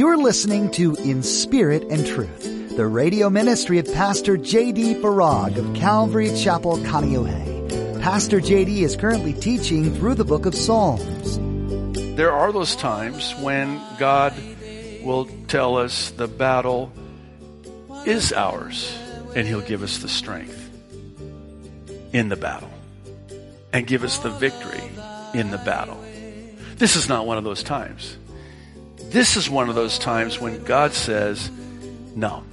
You're listening to In Spirit and Truth, the radio ministry of Pastor J.D. Farag of Calvary Chapel, Kaneohe. Pastor J.D. is currently teaching through the book of Psalms. There are those times when God will tell us the battle is ours and He'll give us the strength in the battle and give us the victory in the battle. This is not one of those times. This is one of those times when God says, No,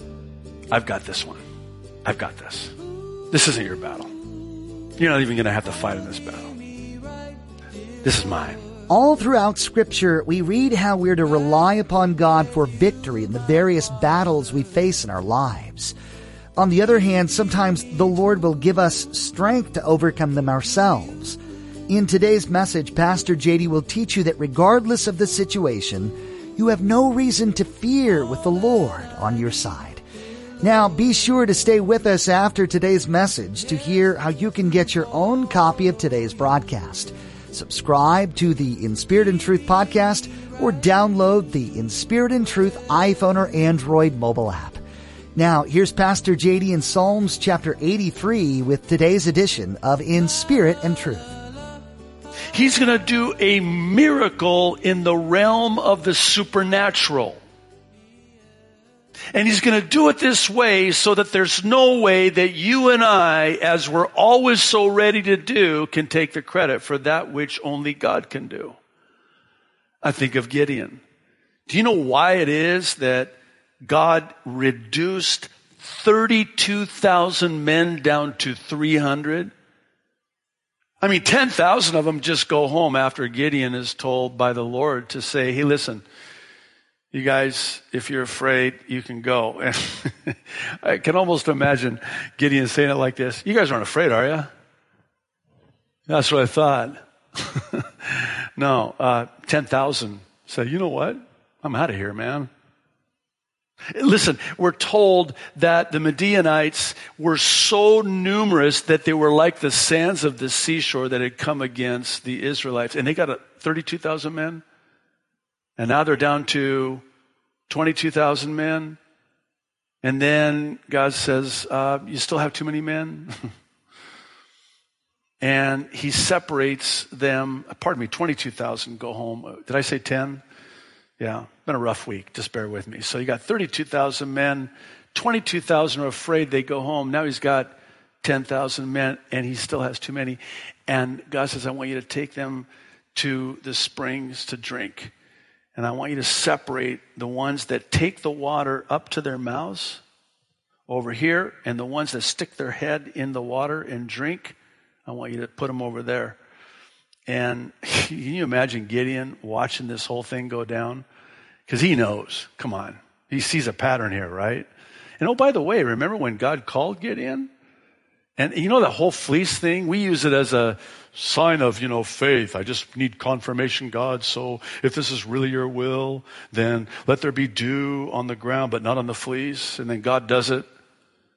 I've got this one. I've got this. This isn't your battle. You're not even going to have to fight in this battle. This is mine. All throughout Scripture, we read how we're to rely upon God for victory in the various battles we face in our lives. On the other hand, sometimes the Lord will give us strength to overcome them ourselves. In today's message, Pastor JD will teach you that regardless of the situation, you have no reason to fear with the Lord on your side. Now, be sure to stay with us after today's message to hear how you can get your own copy of today's broadcast. Subscribe to the In Spirit and Truth podcast or download the In Spirit and Truth iPhone or Android mobile app. Now, here's Pastor JD in Psalms chapter 83 with today's edition of In Spirit and Truth. He's going to do a miracle in the realm of the supernatural. And he's going to do it this way so that there's no way that you and I, as we're always so ready to do, can take the credit for that which only God can do. I think of Gideon. Do you know why it is that God reduced 32,000 men down to 300? I mean, 10,000 of them just go home after Gideon is told by the Lord to say, hey, listen, you guys, if you're afraid, you can go. I can almost imagine Gideon saying it like this You guys aren't afraid, are you? That's what I thought. no, uh, 10,000 say, you know what? I'm out of here, man. Listen, we're told that the Midianites were so numerous that they were like the sands of the seashore that had come against the Israelites. And they got 32,000 men. And now they're down to 22,000 men. And then God says, uh, You still have too many men? and he separates them. Pardon me, 22,000 go home. Did I say 10? Yeah, been a rough week. Just bear with me. So you got 32,000 men. 22,000 are afraid they go home. Now he's got 10,000 men and he still has too many. And God says, I want you to take them to the springs to drink. And I want you to separate the ones that take the water up to their mouths over here and the ones that stick their head in the water and drink. I want you to put them over there. And can you imagine Gideon watching this whole thing go down? Because he knows, come on, he sees a pattern here, right? And oh, by the way, remember when God called Gideon? And you know the whole fleece thing? We use it as a sign of, you know, faith. I just need confirmation, God. So if this is really your will, then let there be dew on the ground, but not on the fleece. And then God does it.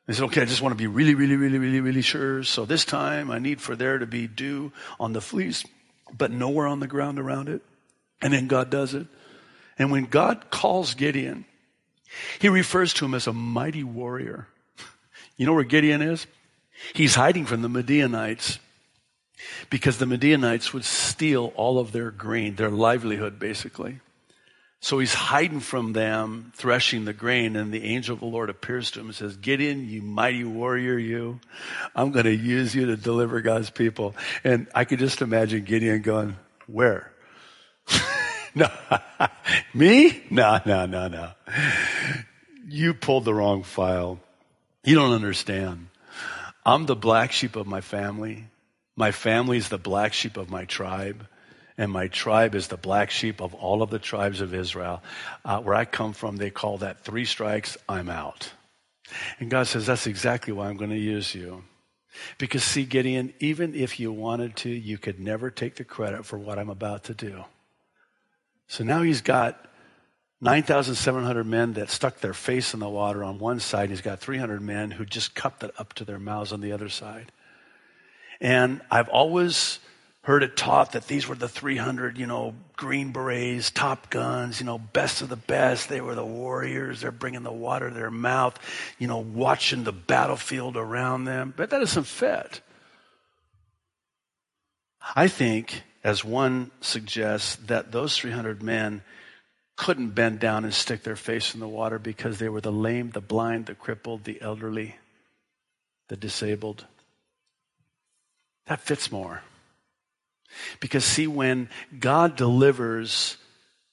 He said, okay, I just want to be really, really, really, really, really sure. So this time I need for there to be dew on the fleece but nowhere on the ground around it. And then God does it. And when God calls Gideon, he refers to him as a mighty warrior. You know where Gideon is? He's hiding from the Midianites because the Midianites would steal all of their grain, their livelihood, basically. So he's hiding from them, threshing the grain, and the angel of the Lord appears to him and says, Gideon, you mighty warrior, you, I'm going to use you to deliver God's people. And I could just imagine Gideon going, Where? no, me? No, no, no, no. You pulled the wrong file. You don't understand. I'm the black sheep of my family. My family is the black sheep of my tribe and my tribe is the black sheep of all of the tribes of Israel. Uh, where I come from, they call that three strikes, I'm out. And God says, That's exactly why I'm going to use you. Because, see, Gideon, even if you wanted to, you could never take the credit for what I'm about to do. So now he's got 9,700 men that stuck their face in the water on one side. He's got 300 men who just cupped it up to their mouths on the other side. And I've always heard it taught that these were the 300, you know, Green Berets, Top Guns, you know, best of the best. They were the warriors. They're bringing the water to their mouth, you know, watching the battlefield around them. But that doesn't fit. I think, as one suggests, that those 300 men couldn't bend down and stick their face in the water because they were the lame, the blind, the crippled, the elderly, the disabled. That fits more. Because, see, when God delivers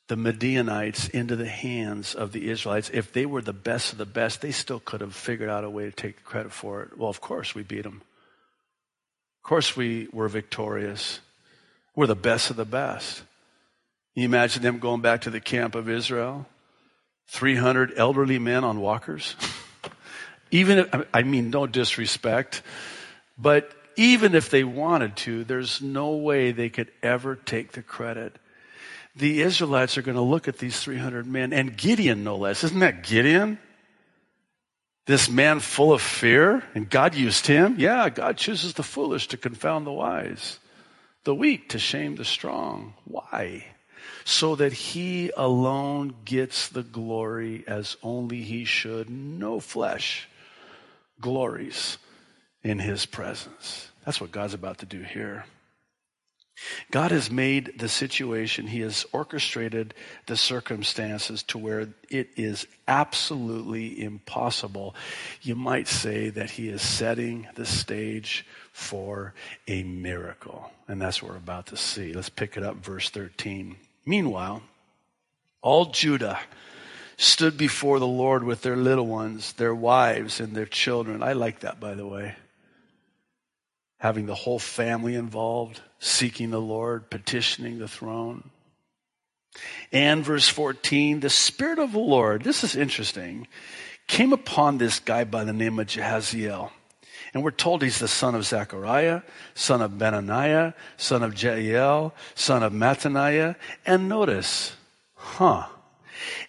the Midianites into the hands of the Israelites, if they were the best of the best, they still could have figured out a way to take credit for it. Well, of course, we beat them. Of course, we were victorious. We're the best of the best. You imagine them going back to the camp of Israel? 300 elderly men on walkers? Even if, I mean, no disrespect, but even if they wanted to, there's no way they could ever take the credit. The Israelites are going to look at these 300 men, and Gideon, no less. Isn't that Gideon? This man full of fear, and God used him. Yeah, God chooses the foolish to confound the wise, the weak to shame the strong. Why? So that he alone gets the glory as only he should. No flesh glories in his presence. That's what God's about to do here. God has made the situation, He has orchestrated the circumstances to where it is absolutely impossible. You might say that He is setting the stage for a miracle. And that's what we're about to see. Let's pick it up, verse 13. Meanwhile, all Judah stood before the Lord with their little ones, their wives, and their children. I like that, by the way having the whole family involved, seeking the Lord, petitioning the throne. And verse 14, the Spirit of the Lord, this is interesting, came upon this guy by the name of Jehaziel. And we're told he's the son of Zechariah, son of Benaniah, son of Jeiel, son of Mattaniah. And notice, huh,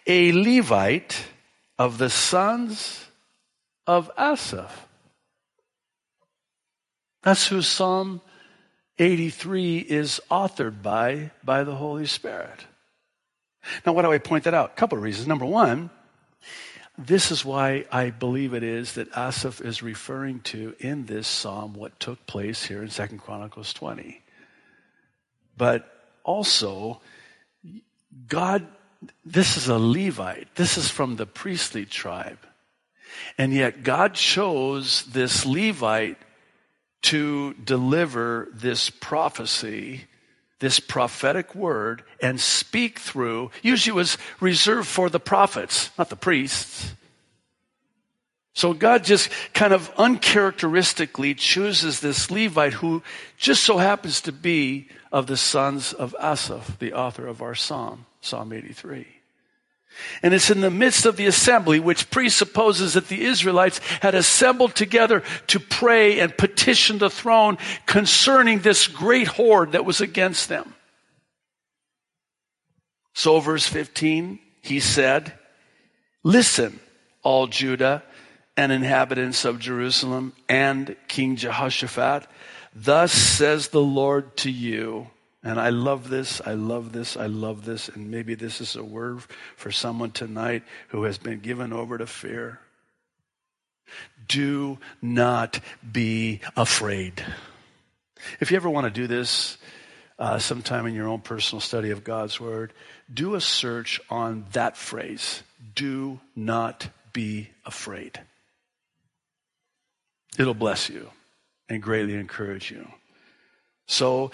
a Levite of the sons of Asaph. That's who Psalm 83 is authored by, by the Holy Spirit. Now, why do I point that out? A couple of reasons. Number one, this is why I believe it is that Asaph is referring to in this psalm what took place here in Second Chronicles 20. But also, God, this is a Levite. This is from the priestly tribe. And yet God chose this Levite to deliver this prophecy, this prophetic word, and speak through. Usually was reserved for the prophets, not the priests. So God just kind of uncharacteristically chooses this Levite who just so happens to be of the sons of Asaph, the author of our psalm, Psalm 83. And it's in the midst of the assembly, which presupposes that the Israelites had assembled together to pray and petition the throne concerning this great horde that was against them. So, verse 15, he said, Listen, all Judah and inhabitants of Jerusalem and King Jehoshaphat, thus says the Lord to you and I love this, I love this, I love this. And maybe this is a word for someone tonight who has been given over to fear. Do not be afraid. If you ever want to do this uh, sometime in your own personal study of God's Word, do a search on that phrase. Do not be afraid. It'll bless you and greatly encourage you. So,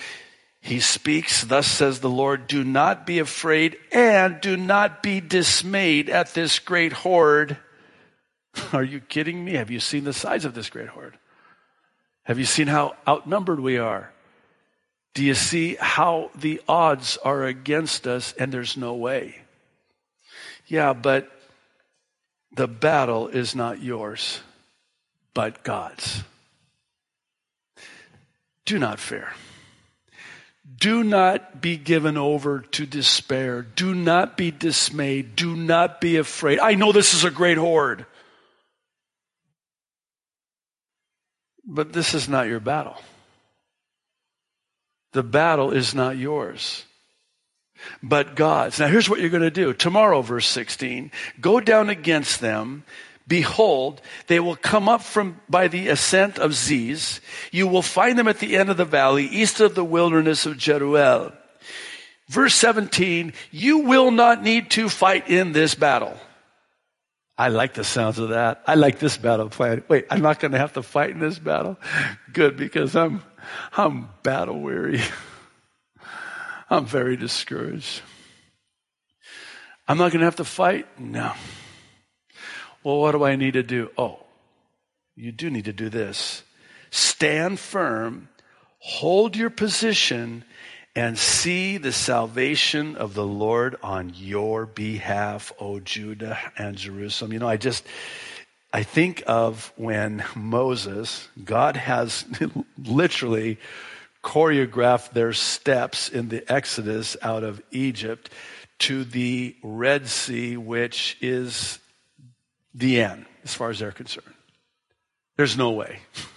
he speaks, thus says the Lord, do not be afraid and do not be dismayed at this great horde. Are you kidding me? Have you seen the size of this great horde? Have you seen how outnumbered we are? Do you see how the odds are against us and there's no way? Yeah, but the battle is not yours, but God's. Do not fear. Do not be given over to despair. Do not be dismayed. Do not be afraid. I know this is a great horde. But this is not your battle. The battle is not yours, but God's. Now here's what you're going to do. Tomorrow, verse 16, go down against them. Behold, they will come up from by the ascent of Ziz. You will find them at the end of the valley, east of the wilderness of Jeruel. Verse 17, you will not need to fight in this battle. I like the sounds of that. I like this battle plan. Wait, I'm not going to have to fight in this battle? Good, because I'm, I'm battle weary. I'm very discouraged. I'm not going to have to fight? No. Well, what do I need to do? Oh, you do need to do this. Stand firm, hold your position, and see the salvation of the Lord on your behalf, O Judah and Jerusalem. You know, I just, I think of when Moses, God has literally choreographed their steps in the Exodus out of Egypt to the Red Sea, which is the end as far as they're concerned. There's no way.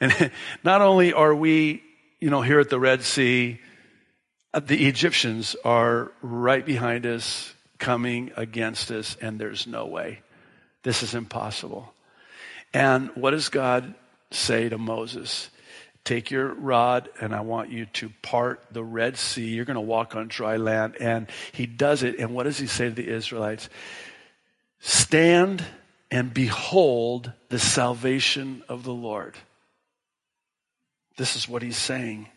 And not only are we you know, here at the Red Sea, uh, the Egyptians are right behind us, coming against us, and there's no way. This is impossible. And what does God say to Moses? Take your rod, and I want you to part the Red Sea. You're going to walk on dry land. And he does it. And what does he say to the Israelites? Stand and behold the salvation of the Lord. This is what he's saying.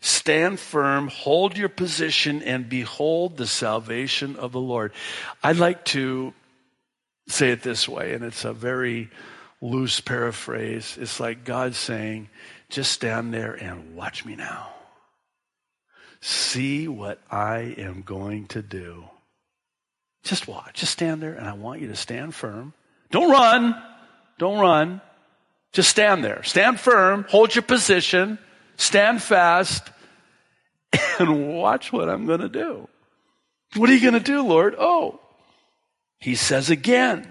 Stand firm, hold your position, and behold the salvation of the Lord. I'd like to say it this way, and it's a very loose paraphrase. It's like God saying, just stand there and watch me now. See what I am going to do. Just watch. Just stand there, and I want you to stand firm. Don't run. Don't run. Just stand there. Stand firm. Hold your position. Stand fast. And watch what I'm going to do. What are you going to do, Lord? Oh, he says again,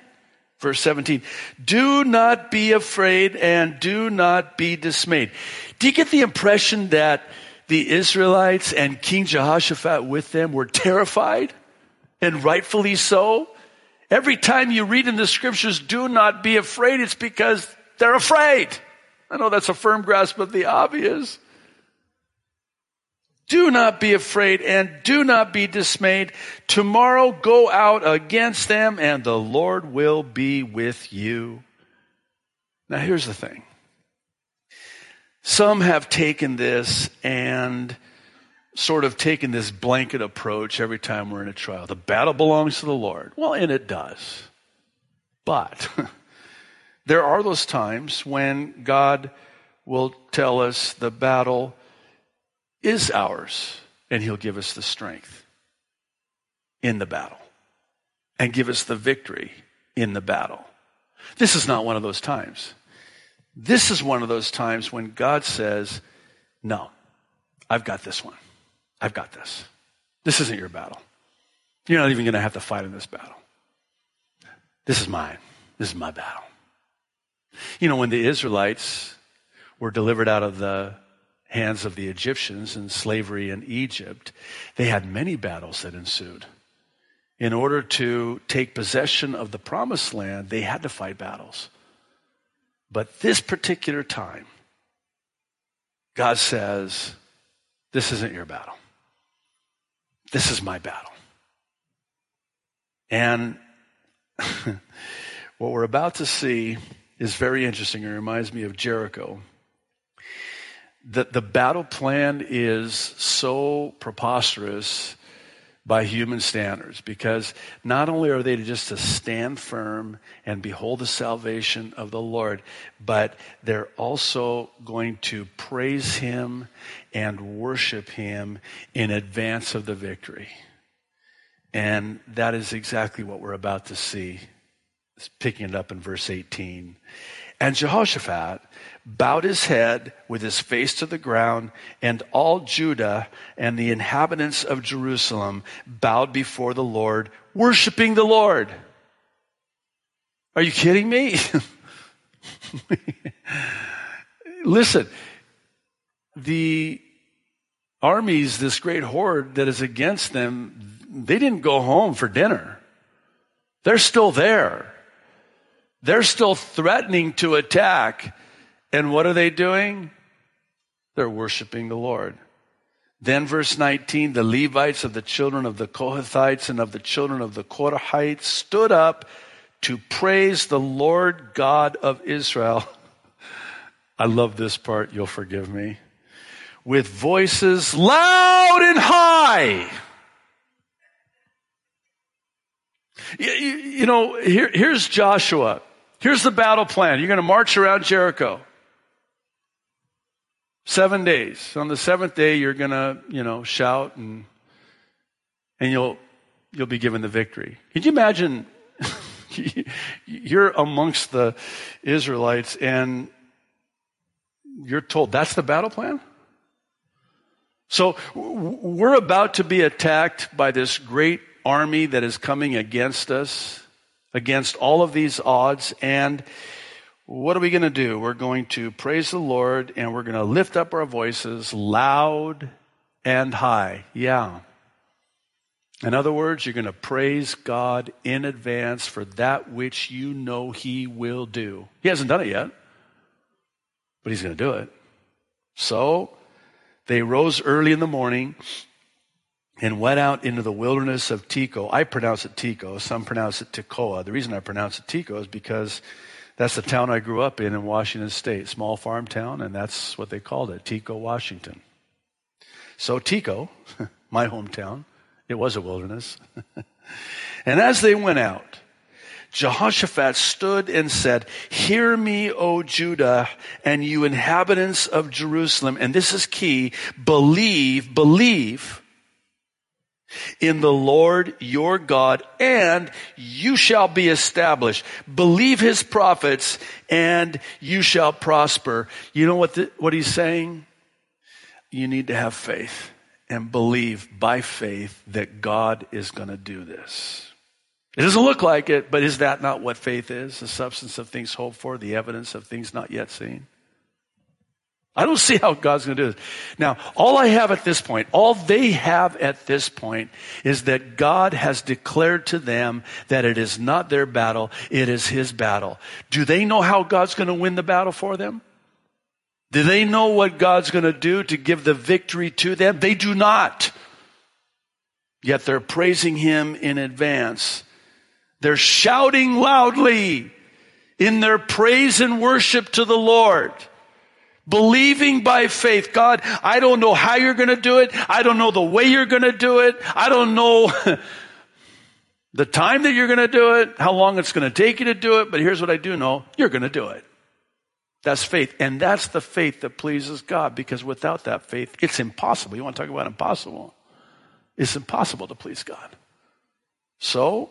verse 17, do not be afraid and do not be dismayed. Do you get the impression that the Israelites and King Jehoshaphat with them were terrified? And rightfully so. Every time you read in the scriptures, do not be afraid, it's because they're afraid. I know that's a firm grasp of the obvious. Do not be afraid and do not be dismayed. Tomorrow go out against them and the Lord will be with you. Now here's the thing. Some have taken this and sort of taken this blanket approach every time we're in a trial. The battle belongs to the Lord. Well, and it does. But There are those times when God will tell us the battle is ours and he'll give us the strength in the battle and give us the victory in the battle. This is not one of those times. This is one of those times when God says, No, I've got this one. I've got this. This isn't your battle. You're not even going to have to fight in this battle. This is mine. This is my battle. You know, when the Israelites were delivered out of the hands of the Egyptians in slavery in Egypt, they had many battles that ensued. In order to take possession of the promised land, they had to fight battles. But this particular time, God says, This isn't your battle. This is my battle. And what we're about to see is very interesting. It reminds me of Jericho. That the battle plan is so preposterous by human standards because not only are they just to stand firm and behold the salvation of the Lord, but they're also going to praise Him and worship Him in advance of the victory. And that is exactly what we're about to see it's picking it up in verse 18. And Jehoshaphat bowed his head with his face to the ground, and all Judah and the inhabitants of Jerusalem bowed before the Lord, worshiping the Lord. Are you kidding me? Listen, the armies, this great horde that is against them, they didn't go home for dinner. They're still there. They're still threatening to attack. And what are they doing? They're worshiping the Lord. Then, verse 19, the Levites of the children of the Kohathites and of the children of the Korahites stood up to praise the Lord God of Israel. I love this part, you'll forgive me. With voices loud and high. You, you know, here, here's Joshua. Here's the battle plan. You're going to march around Jericho. Seven days. On the seventh day, you're going to, you know, shout and, and you'll, you'll be given the victory. Can you imagine you're amongst the Israelites and you're told that's the battle plan? So we're about to be attacked by this great army that is coming against us, against all of these odds. And what are we going to do? We're going to praise the Lord and we're going to lift up our voices loud and high. Yeah. In other words, you're going to praise God in advance for that which you know He will do. He hasn't done it yet, but He's going to do it. So they rose early in the morning and went out into the wilderness of Tekoa. I pronounce it Tekoa. Some pronounce it Tekoa. The reason I pronounce it Tekoa is because that's the town I grew up in in Washington State, small farm town, and that's what they called it, Tekoa, Washington. So Tekoa, my hometown, it was a wilderness. and as they went out, Jehoshaphat stood and said, Hear me, O Judah, and you inhabitants of Jerusalem. And this is key. Believe, believe in the Lord your God, and you shall be established. Believe his prophets, and you shall prosper. You know what, the, what he's saying? You need to have faith and believe by faith that God is going to do this. It doesn't look like it, but is that not what faith is? The substance of things hoped for, the evidence of things not yet seen? I don't see how God's going to do this. Now, all I have at this point, all they have at this point is that God has declared to them that it is not their battle, it is His battle. Do they know how God's going to win the battle for them? Do they know what God's going to do to give the victory to them? They do not. Yet they're praising Him in advance they're shouting loudly in their praise and worship to the Lord. Believing by faith, God, I don't know how you're going to do it. I don't know the way you're going to do it. I don't know the time that you're going to do it, how long it's going to take you to do it. But here's what I do know. You're going to do it. That's faith. And that's the faith that pleases God because without that faith, it's impossible. You want to talk about impossible? It's impossible to please God. So,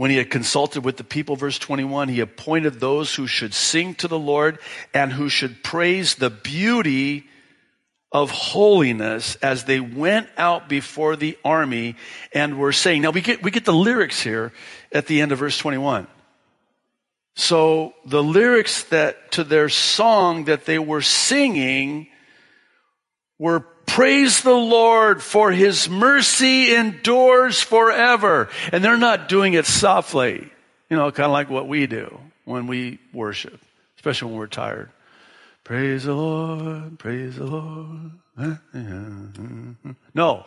when he had consulted with the people, verse 21, he appointed those who should sing to the Lord and who should praise the beauty of holiness as they went out before the army and were saying, now we get, we get the lyrics here at the end of verse 21. So the lyrics that to their song that they were singing were Praise the Lord for his mercy endures forever. And they're not doing it softly, you know, kind of like what we do when we worship, especially when we're tired. Praise the Lord, praise the Lord. No.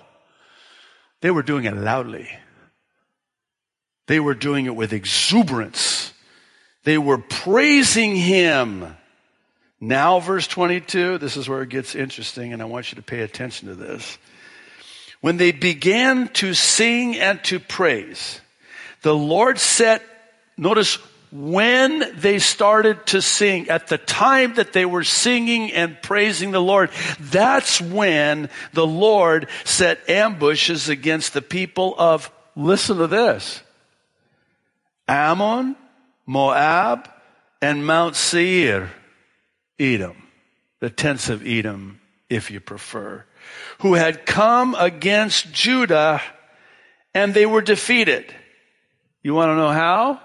They were doing it loudly. They were doing it with exuberance. They were praising him now, verse 22, this is where it gets interesting, and I want you to pay attention to this. When they began to sing and to praise, the Lord set, notice when they started to sing, at the time that they were singing and praising the Lord, that's when the Lord set ambushes against the people of, listen to this, Ammon, Moab, and Mount Seir. Edom, the tents of Edom, if you prefer, who had come against Judah and they were defeated. You want to know how?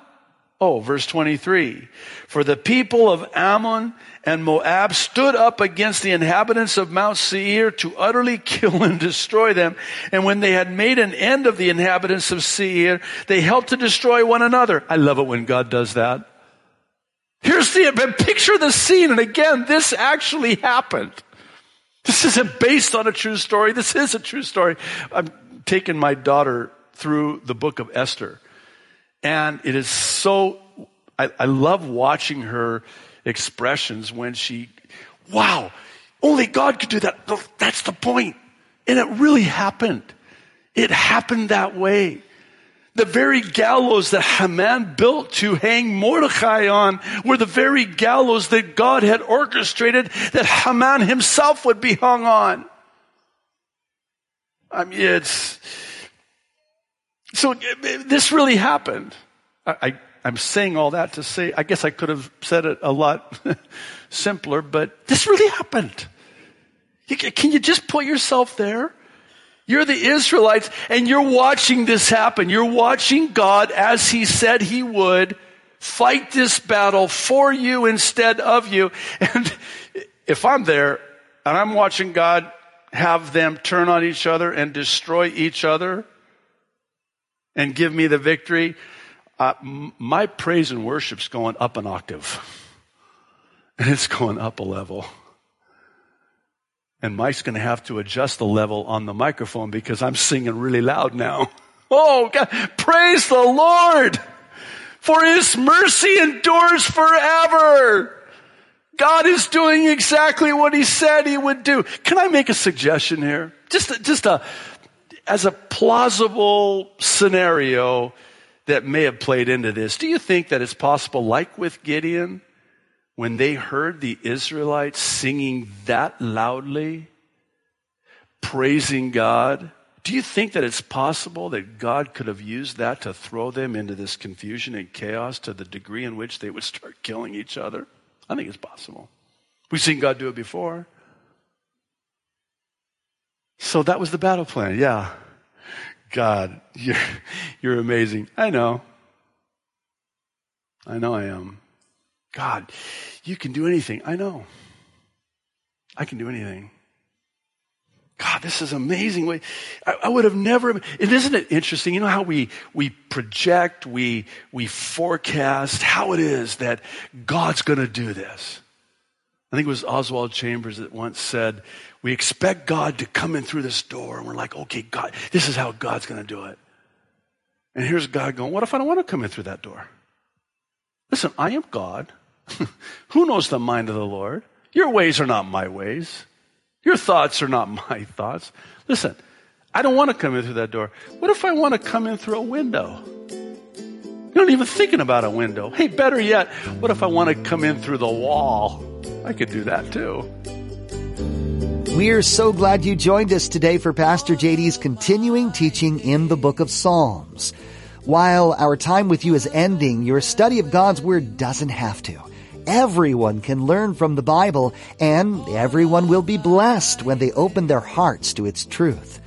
Oh, verse 23. For the people of Ammon and Moab stood up against the inhabitants of Mount Seir to utterly kill and destroy them. And when they had made an end of the inhabitants of Seir, they helped to destroy one another. I love it when God does that. Here's the picture the scene. And again, this actually happened. This isn't based on a true story. This is a true story. I'm taking my daughter through the book of Esther. And it is so, I, I love watching her expressions when she, wow, only God could do that. That's the point. And it really happened. It happened that way. The very gallows that Haman built to hang Mordecai on were the very gallows that God had orchestrated that Haman himself would be hung on. I mean, it's, so this really happened. I, am saying all that to say, I guess I could have said it a lot simpler, but this really happened. Can you just put yourself there? You're the Israelites and you're watching this happen. You're watching God as He said He would fight this battle for you instead of you. And if I'm there and I'm watching God have them turn on each other and destroy each other, and give me the victory, uh, my praise and worship's going up an octave. And it's going up a level. And Mike's going to have to adjust the level on the microphone because I'm singing really loud now. Oh, God, praise the Lord! For His mercy endures forever. God is doing exactly what He said He would do. Can I make a suggestion here? Just, just a, as a plausible scenario that may have played into this, do you think that it's possible, like with Gideon, when they heard the Israelites singing that loudly, praising God, do you think that it's possible that God could have used that to throw them into this confusion and chaos to the degree in which they would start killing each other? I think it's possible. We've seen God do it before. So that was the battle plan. Yeah. God, you're, you're amazing. I know. I know I am. God, you can do anything. I know. I can do anything. God, this is amazing. I, I would have never, and isn't it interesting? You know how we, we project, we, we forecast how it is that God's going to do this. I think it was Oswald Chambers that once said, we expect God to come in through this door, and we're like, okay, God, this is how God's going to do it. And here's God going, what if I don't want to come in through that door? Listen, I am God. Who knows the mind of the Lord? Your ways are not my ways. Your thoughts are not my thoughts. Listen, I don't want to come in through that door. What if I want to come in through a window? You're not even thinking about a window. Hey, better yet, what if I want to come in through the wall? I could do that too. We're so glad you joined us today for Pastor JD's continuing teaching in the book of Psalms. While our time with you is ending, your study of God's Word doesn't have to. Everyone can learn from the Bible, and everyone will be blessed when they open their hearts to its truth.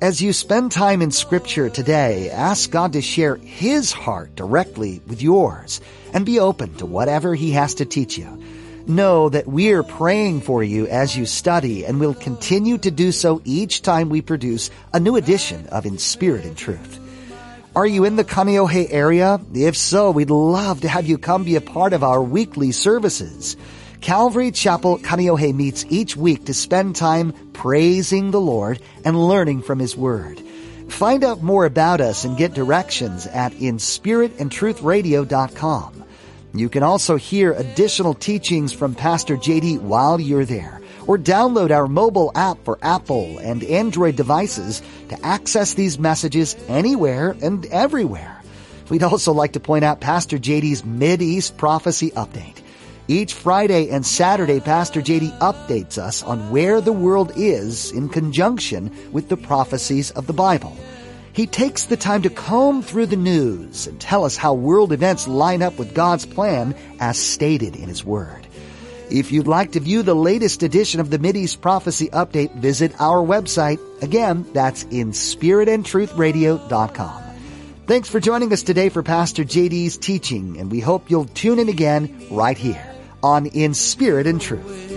As you spend time in Scripture today, ask God to share His heart directly with yours, and be open to whatever He has to teach you. Know that we're praying for you as you study and we'll continue to do so each time we produce a new edition of In Spirit and Truth. Are you in the Kaneohe area? If so, we'd love to have you come be a part of our weekly services. Calvary Chapel Kaneohe meets each week to spend time praising the Lord and learning from His Word. Find out more about us and get directions at inspiritandtruthradio.com. You can also hear additional teachings from Pastor JD while you're there, or download our mobile app for Apple and Android devices to access these messages anywhere and everywhere. We'd also like to point out Pastor JD's Mid-East Prophecy Update. Each Friday and Saturday, Pastor JD updates us on where the world is in conjunction with the prophecies of the Bible. He takes the time to comb through the news and tell us how world events line up with God's plan as stated in His Word. If you'd like to view the latest edition of the Mideast Prophecy Update, visit our website. Again, that's in spiritandtruthradio.com. Thanks for joining us today for Pastor JD's teaching, and we hope you'll tune in again right here on In Spirit and Truth.